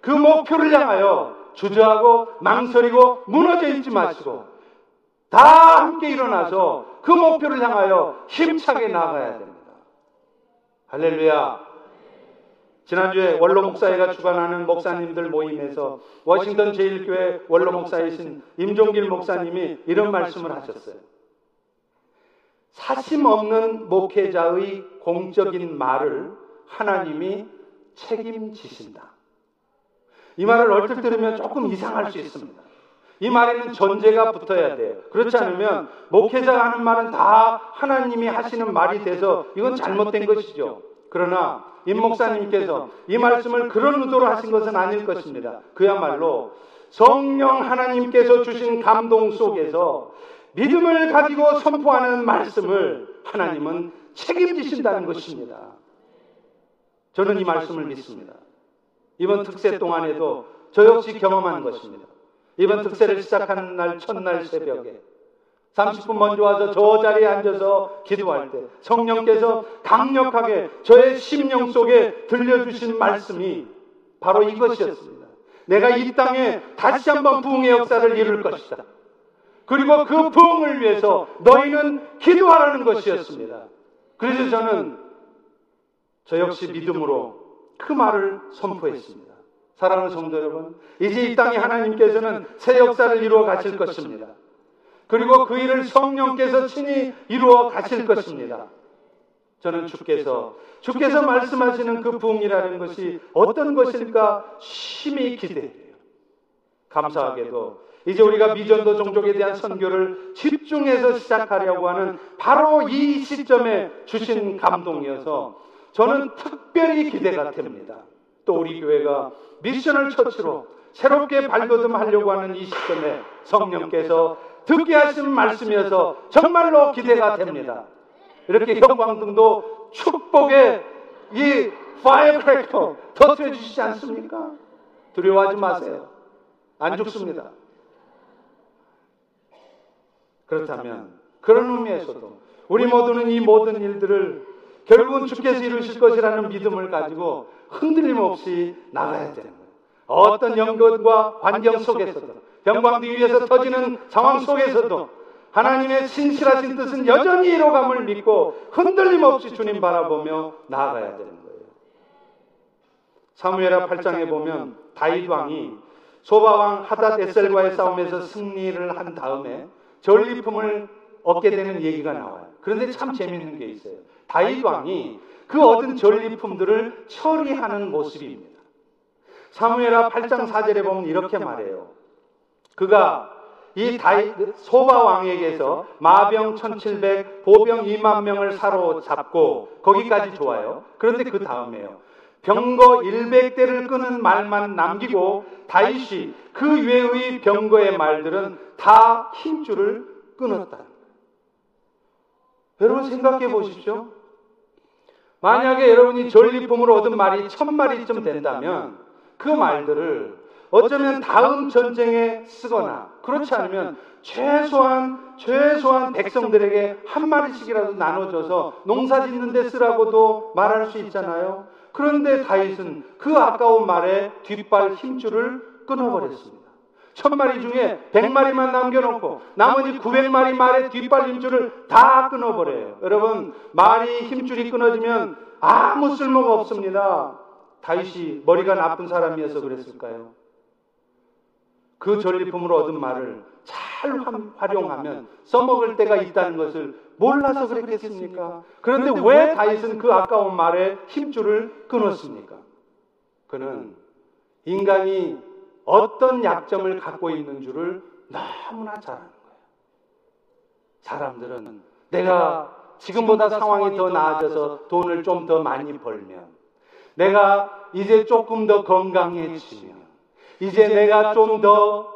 그 목표를 향하여 주저하고 망설이고 무너져 있지 마시고 다 함께 일어나서 그 목표를 향하여 힘차게 나아가야 됩니다. 할렐루야. 지난주에 원로 목사회가 주관하는 목사님들 모임에서 워싱턴 제1교회 원로 목사이신 임종길 목사님이 이런 말씀을 하셨어요. 사심 없는 목회자의 공적인 말을 하나님이 책임지신다. 이 말을 얼핏 들으면 조금 이상할 수 있습니다. 이 말에는 전제가 붙어야 돼요. 그렇지 않으면 목회자가 하는 말은 다 하나님이 하시는 말이 돼서 이건 잘못된 것이죠. 그러나 임 목사님께서 이 말씀을 그런 의도로 하신 것은 아닐 것입니다. 그야말로 성령 하나님께서 주신 감동 속에서 믿음을 가지고 선포하는 말씀을 하나님은 책임지신다는 것입니다. 저는 이 말씀을 믿습니다. 이번 특세 동안에도 저 역시 경험한 것입니다. 이번 특세를 시작하는 날 첫날 새벽에 30분 먼저 와서 저 자리에 앉아서 기도할 때 성령께서 강력하게 저의 심령 속에 들려주신 말씀이 바로 이것이었습니다. 내가 이 땅에 다시 한번 부흥의 역사를 이룰 것이다. 그리고 그 부흥을 위해서 너희는 기도하라는 것이었습니다. 그래서 저는 저 역시 믿음으로 그 말을 선포했습니다. 사랑하는 성도 여러분, 이제 이 땅에 하나님께서는 새 역사를 이루어 가실 것입니다. 그리고 그 일을 성령께서 친히 이루어 가실 것입니다. 저는 주께서 주께서 말씀하시는 그 부흥이라는 것이 어떤 것일까 심히 기대해요. 감사하게도 이제 우리가 미전도 종족에 대한 선교를 집중해서 시작하려고 하는 바로 이 시점에 주신 감동이어서 저는 특별히 기대가 됩니다. 또 우리 교회가 미션을 처치로 새롭게 발돋움하려고 하는 이 시점에 성령께서 듣게 하신 말씀이어서 정말로 기대가 됩니다. 이렇게 형광등도 축복의 이 firecracker 터트려 주시지 않습니까? 두려워하지 마세요. 안 죽습니다. 그렇다면 그런 의미에서도 우리 모두는 이 모든 일들을 결국은 주께서 이루실 것이라는 믿음을 가지고 흔들림 없이 나가야 거예요. 어떤 역경과 환경 속에서도 병광뒤 위에서 터지는 상황 속에서도 하나님의 신실하신 뜻은 여전히 이루어감을 믿고 흔들림 없이 주님 바라보며 나아가야 되는 거예요. 사무엘하 8장에 보면 다윗 왕이 소바왕 하닷 에셀과의 싸움에서 승리를 한 다음에 전리품을 얻게 되는 얘기가 나와요. 그런데 참 재밌는 게 있어요. 다윗 왕이 그 얻은 전리품들을 처리하는 모습입니다. 사무엘하 8장 4절에 보면 이렇게 말해요. 그가 이 다이, 소바 왕에게서 마병 1700, 보병 2만 명을 사로잡고 거기까지 좋아요. 그런데 그 다음에요. 병거 100대를 끄는 말만 남기고 다윗이 그 외의 병거의 말들은 다 힘줄을 끊었다. 여러분 생각해 보십시오. 만약에 여러분이 전리품으로 얻은 말이 천 마리쯤 된다면 그 말들을 어쩌면 다음 전쟁에 쓰거나 그렇지 않으면 최소한 최소한 백성들에게 한 마리씩이라도 나눠줘서 농사 짓는 데 쓰라고도 말할 수 있잖아요. 그런데 다윗은 그 아까운 말에 뒷발 힘줄을 끊어버렸습니다. 천 마리 중에 백 마리만 남겨놓고 나머지 구백 마리 말의 뒷발 힘줄을 다 끊어버려요. 여러분 말이 힘줄이 끊어지면 아무 쓸모가 없습니다. 다윗이 머리가 나쁜 사람이어서 그랬을까요? 그 전리품으로 얻은 말을 잘 활용하면 써먹을 때가 있다는 것을 몰라서 그랬겠습니까? 그런데 왜 다윗은 그 아까운 말에 힘줄을 끊었습니까? 그는 인간이 어떤 약점을 갖고 있는 줄을 너무나 잘 아는 거예요. 사람들은 내가 지금보다 상황이 더 나아져서 돈을 좀 더 많이 벌면 내가 이제 조금 더 건강해지면 이제 내가 좀 더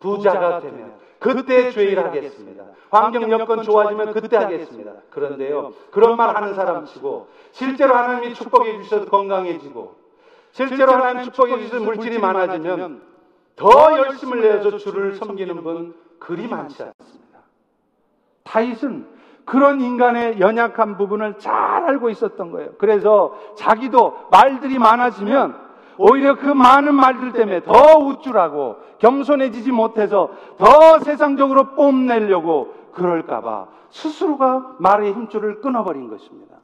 부자가 되면 그때 죄일 하겠습니다. 환경 여건 좋아지면 그때 하겠습니다. 그런데요, 그런 말 하는 사람 치고 실제로 하나님이 축복해 주셔서 건강해지고 실제로 하나님 축복해 주셔서 물질이 많아지면 더 열심을 내서 주를 섬기는 분 그리 많지 않습니다. 다윗은 그런 인간의 연약한 부분을 잘 알고 있었던 거예요. 그래서 자기도 말들이 많아지면 오히려 그 많은 말들 때문에 더 우쭐하고 겸손해지지 못해서 더 세상적으로 뽐내려고 그럴까봐 스스로가 말의 힘줄을 끊어버린 것입니다.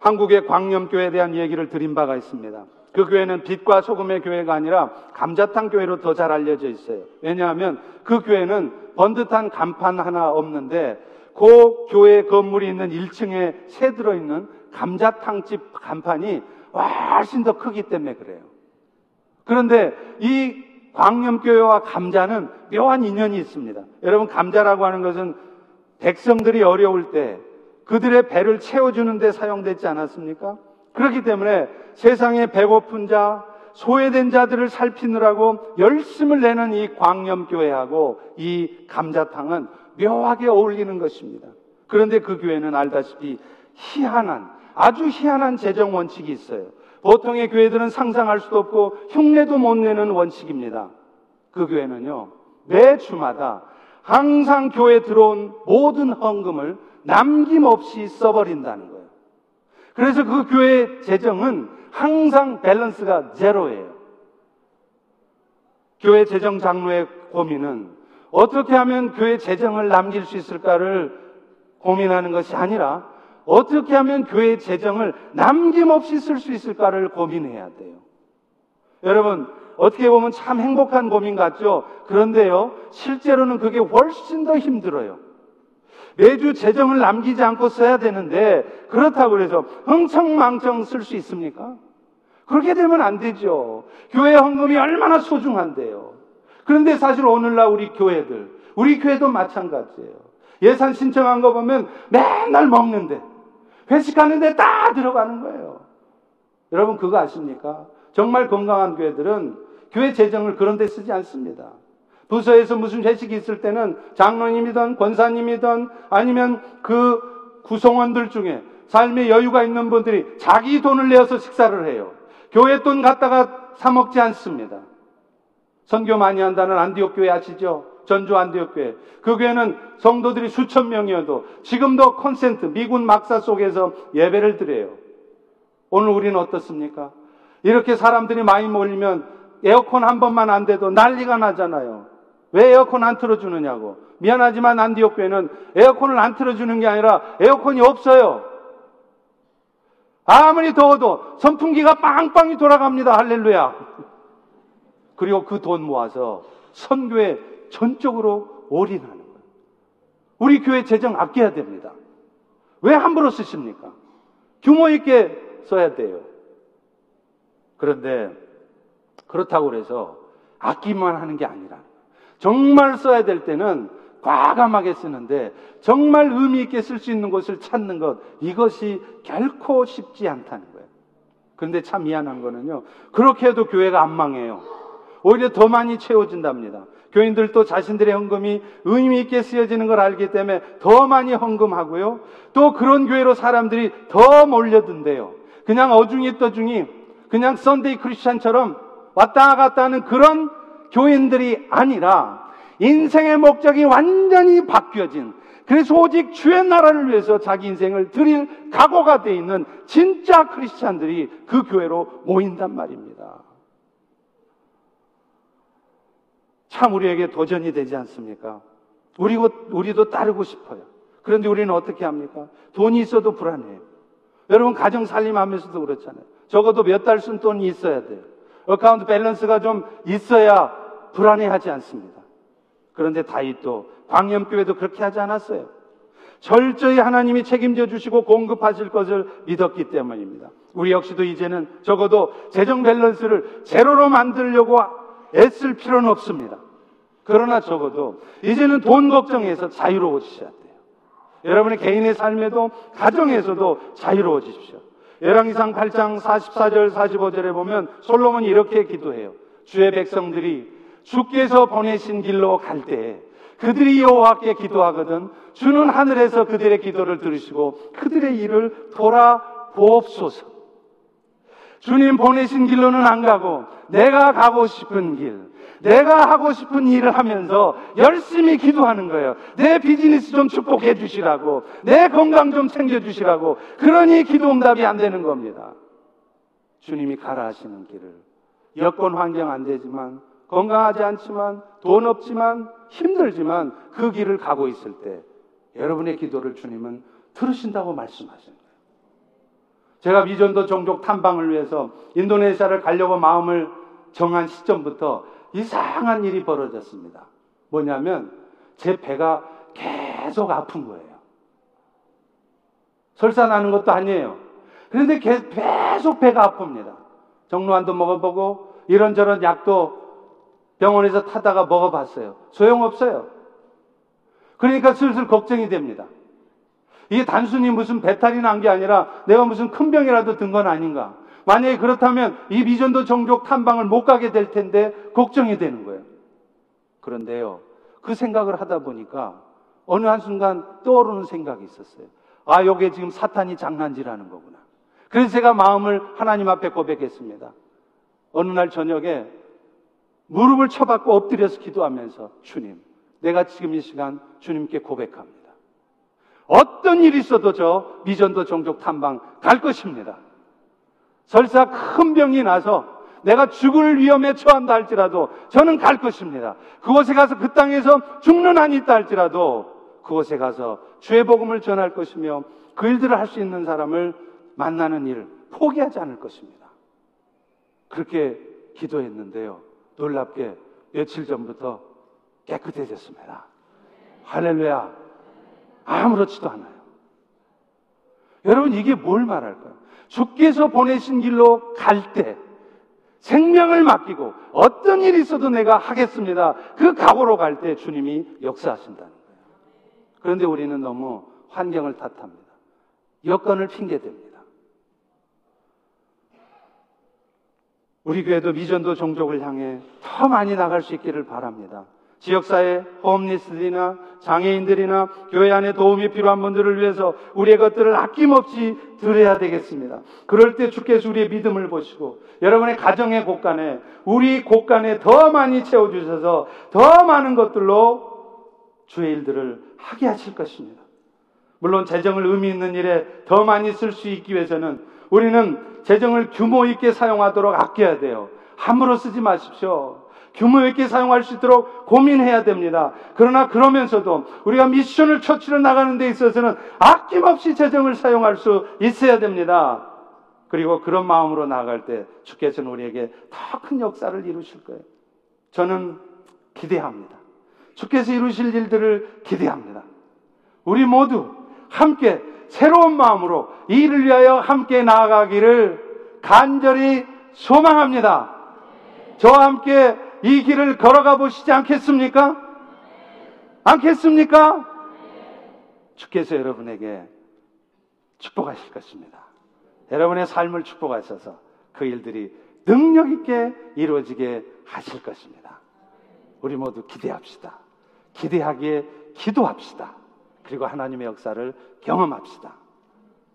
한국의 광염교회에 대한 얘기를 드린 바가 있습니다. 그 교회는 빛과 소금의 교회가 아니라 감자탕 교회로 더 잘 알려져 있어요. 왜냐하면 그 교회는 번듯한 간판 하나 없는데 그 교회 건물이 있는 1층에 새 들어있는 감자탕집 간판이 훨씬 더 크기 때문에 그래요. 그런데 이 광염교회와 감자는 묘한 인연이 있습니다. 여러분, 감자라고 하는 것은 백성들이 어려울 때 그들의 배를 채워주는 데 사용되지 않았습니까? 그렇기 때문에 세상에 배고픈 자, 소외된 자들을 살피느라고 열심을 내는 이 광염교회하고 이 감자탕은 묘하게 어울리는 것입니다. 그런데 그 교회는 알다시피 희한한, 아주 희한한 재정 원칙이 있어요. 보통의 교회들은 상상할 수도 없고 흉내도 못 내는 원칙입니다. 그 교회는요, 매 주마다 항상 교회 들어온 모든 헌금을 남김없이 써버린다는 거예요. 그래서 그 교회 재정은 항상 밸런스가 제로예요. 교회 재정 장로의 고민은 어떻게 하면 교회 재정을 남길 수 있을까를 고민하는 것이 아니라 어떻게 하면 교회 재정을 남김없이 쓸 수 있을까를 고민해야 돼요. 여러분, 어떻게 보면 참 행복한 고민 같죠? 그런데요, 실제로는 그게 훨씬 더 힘들어요. 매주 재정을 남기지 않고 써야 되는데, 그렇다고 해서 흥청망청 쓸 수 있습니까? 그렇게 되면 안 되죠. 교회 헌금이 얼마나 소중한데요. 그런데 사실 오늘날 우리 교회들, 우리 교회도 마찬가지예요. 예산 신청한 거 보면 맨날 먹는데, 회식하는데 다 들어가는 거예요. 여러분 그거 아십니까? 정말 건강한 교회들은 교회 재정을 그런 데 쓰지 않습니다. 부서에서 무슨 회식이 있을 때는 장로님이든 권사님이든 아니면 그 구성원들 중에 삶의 여유가 있는 분들이 자기 돈을 내어서 식사를 해요. 교회 돈 갖다가 사먹지 않습니다. 선교 많이 한다는 안디옥 교회 아시죠? 전주 안디옥 교회. 그 교회는 성도들이 수천 명이어도 지금도 콘센트, 미군 막사 속에서 예배를 드려요. 오늘 우리는 어떻습니까? 이렇게 사람들이 많이 몰리면 에어컨 한 번만 안 돼도 난리가 나잖아요. 왜 에어컨 안 틀어주느냐고. 미안하지만 안디옥 교회는 에어컨을 안 틀어주는 게 아니라 에어컨이 없어요. 아무리 더워도 선풍기가 빵빵히 돌아갑니다. 할렐루야. 그리고 그 돈 모아서 선교에 전적으로 올인하는 거예요. 우리 교회 재정 아껴야 됩니다. 왜 함부로 쓰십니까? 규모 있게 써야 돼요. 그런데 그렇다고 해서 아끼만 하는 게 아니라 정말 써야 될 때는 과감하게 쓰는데 정말 의미 있게 쓸 수 있는 곳을 찾는 것 이것이 결코 쉽지 않다는 거예요. 그런데 참 미안한 거는요. 그렇게 해도 교회가 안 망해요. 오히려 더 많이 채워진답니다. 교인들도 자신들의 헌금이 의미 있게 쓰여지는 걸 알기 때문에 더 많이 헌금하고요. 또 그런 교회로 사람들이 더 몰려든대요. 그냥 어중이 떠중이 그냥 Sunday Christian처럼 왔다 갔다 하는 그런 교인들이 아니라 인생의 목적이 완전히 바뀌어진 그래서 오직 주의 나라를 위해서 자기 인생을 드릴 각오가 돼 있는 진짜 크리스찬들이 그 교회로 모인단 말입니다. 참 우리에게 도전이 되지 않습니까? 우리도, 우리도 따르고 싶어요. 그런데 우리는 어떻게 합니까? 돈이 있어도 불안해요. 여러분 가정 살림하면서도 그렇잖아요. 적어도 몇 달 쓸 돈이 있어야 돼요. account balance가 좀 있어야 불안해하지 않습니다. 그런데 다윗도 광염교회도 그렇게 하지 않았어요. 철저히 하나님이 책임져 주시고 공급하실 것을 믿었기 때문입니다. 우리 역시도 이제는 적어도 재정 밸런스를 제로로 만들려고 애쓸 필요는 없습니다. 그러나 적어도 이제는 돈 걱정에서 자유로워지셔야 돼요. 여러분의 개인의 삶에도 가정에서도 자유로워지십시오. 열왕기상 8장 44절 45절에 보면 솔로몬이 이렇게 기도해요. 주의 백성들이 주께서 보내신 길로 갈때 그들이 여호와께 기도하거든 주는 하늘에서 그들의 기도를 들으시고 그들의 일을 돌아보옵소서. 주님 보내신 길로는 안 가고 내가 가고 싶은 길, 내가 하고 싶은 일을 하면서 열심히 기도하는 거예요. 내 비즈니스 좀 축복해 주시라고, 내 건강 좀 챙겨 주시라고. 그러니 기도 응답이 안 되는 겁니다. 주님이 가라 하시는 길을. 여건 환경 안 되지만, 건강하지 않지만, 돈 없지만, 힘들지만 그 길을 가고 있을 때 여러분의 기도를 주님은 들으신다고 말씀하시는. 제가 미전도 종족 탐방을 위해서 인도네시아를 가려고 마음을 정한 시점부터 이상한 일이 벌어졌습니다. 뭐냐면 제 배가 계속 아픈 거예요. 설사 나는 것도 아니에요. 그런데 계속 배가 아픕니다. 정로환도 먹어보고 이런저런 약도 병원에서 타다가 먹어봤어요. 소용없어요. 그러니까 슬슬 걱정이 됩니다. 이게 단순히 무슨 배탈이 난 게 아니라 내가 무슨 큰 병이라도 든 건 아닌가. 만약에 그렇다면 이 미전도 종족 탐방을 못 가게 될 텐데 걱정이 되는 거예요. 그런데요, 그 생각을 하다 보니까 어느 한순간 떠오르는 생각이 있었어요. 아, 요게 지금 사탄이 장난질하는 거구나. 그래서 제가 마음을 하나님 앞에 고백했습니다. 어느 날 저녁에 무릎을 쳐받고 엎드려서 기도하면서 주님, 내가 지금 이 시간 주님께 고백합니다. 어떤 일이 있어도 저 미전도 종족 탐방 갈 것입니다. 설사 큰 병이 나서 내가 죽을 위험에 처한다 할지라도 저는 갈 것입니다. 그곳에 가서 그 땅에서 죽는 한이 있다 할지라도 그곳에 가서 주의 복음을 전할 것이며 그 일들을 할 수 있는 사람을 만나는 일을 포기하지 않을 것입니다. 그렇게 기도했는데요. 놀랍게 며칠 전부터 깨끗해졌습니다. 할렐루야. 아무렇지도 않아요. 여러분, 이게 뭘 말할까요? 주께서 보내신 길로 갈 때, 생명을 맡기고 어떤 일이 있어도 내가 하겠습니다. 그 각오로 갈 때 주님이 역사하신다는 거예요. 그런데 우리는 너무 환경을 탓합니다. 여건을 핑계댑니다. 우리 교회도 미전도 종족을 향해 더 많이 나갈 수 있기를 바랍니다. 지역사회 홈리스들이나 장애인들이나 교회 안에 도움이 필요한 분들을 위해서 우리의 것들을 아낌없이 드려야 되겠습니다. 그럴 때 주께서 우리의 믿음을 보시고 여러분의 가정의 곳간에 우리 곳간에 더 많이 채워주셔서 더 많은 것들로 주의 일들을 하게 하실 것입니다. 물론 재정을 의미 있는 일에 더 많이 쓸 수 있기 위해서는 우리는 재정을 규모 있게 사용하도록 아껴야 돼요. 함부로 쓰지 마십시오. 규모 있게 사용할 수 있도록 고민해야 됩니다. 그러나 그러면서도 우리가 미션을 처치로 나가는 데 있어서는 아낌없이 재정을 사용할 수 있어야 됩니다. 그리고 그런 마음으로 나아갈 때 주께서는 우리에게 더 큰 역사를 이루실 거예요. 저는 기대합니다. 주께서 이루실 일들을 기대합니다. 우리 모두 함께 새로운 마음으로 이 일을 위하여 함께 나아가기를 간절히 소망합니다. 저와 함께 이 길을 걸어가 보시지 않겠습니까? 않겠습니까? 주께서 여러분에게 축복하실 것입니다. 여러분의 삶을 축복하셔서 그 일들이 능력 있게 이루어지게 하실 것입니다. 우리 모두 기대합시다. 기대하기에 기도합시다. 그리고 하나님의 역사를 경험합시다.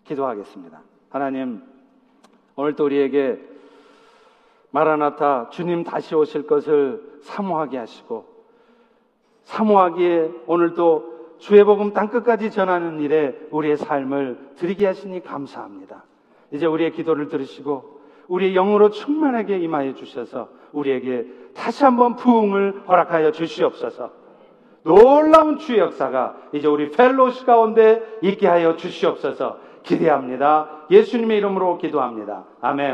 기도하겠습니다. 하나님, 오늘도 우리에게 마라나타 주님 다시 오실 것을 사모하게 하시고 사모하기에 오늘도 주의 복음 땅 끝까지 전하는 일에 우리의 삶을 드리게 하시니 감사합니다. 이제 우리의 기도를 들으시고 우리의 영으로 충만하게 임하여 주셔서 우리에게 다시 한번 부흥을 허락하여 주시옵소서. 놀라운 주의 역사가 이제 우리 펠로시 가운데 있게 하여 주시옵소서 기대합니다. 예수님의 이름으로 기도합니다. 아멘.